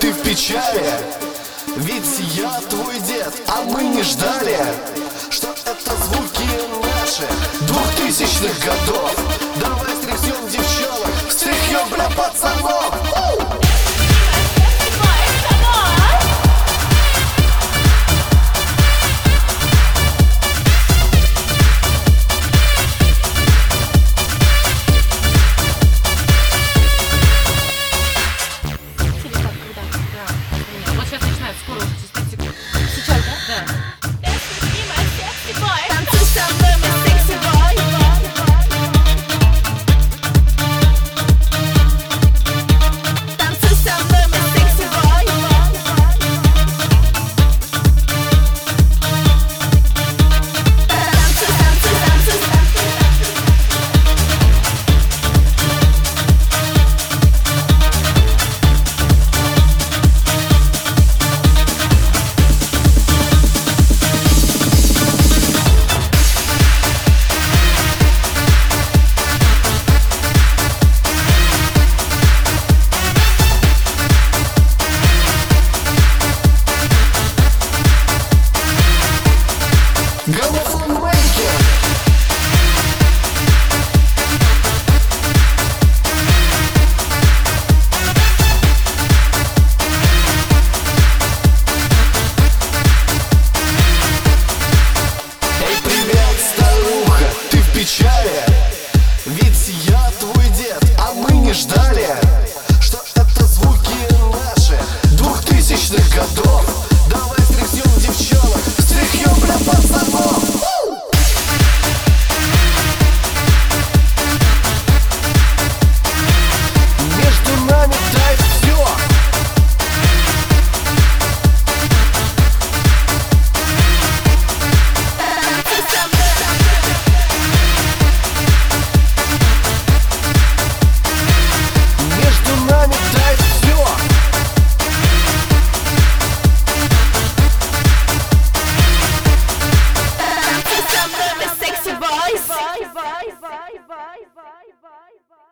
ты в печали? Ведь я твой дед, а мы не ждали Что это звуки наши двухтысячных годов. Да off. bye, bye, bye, bye.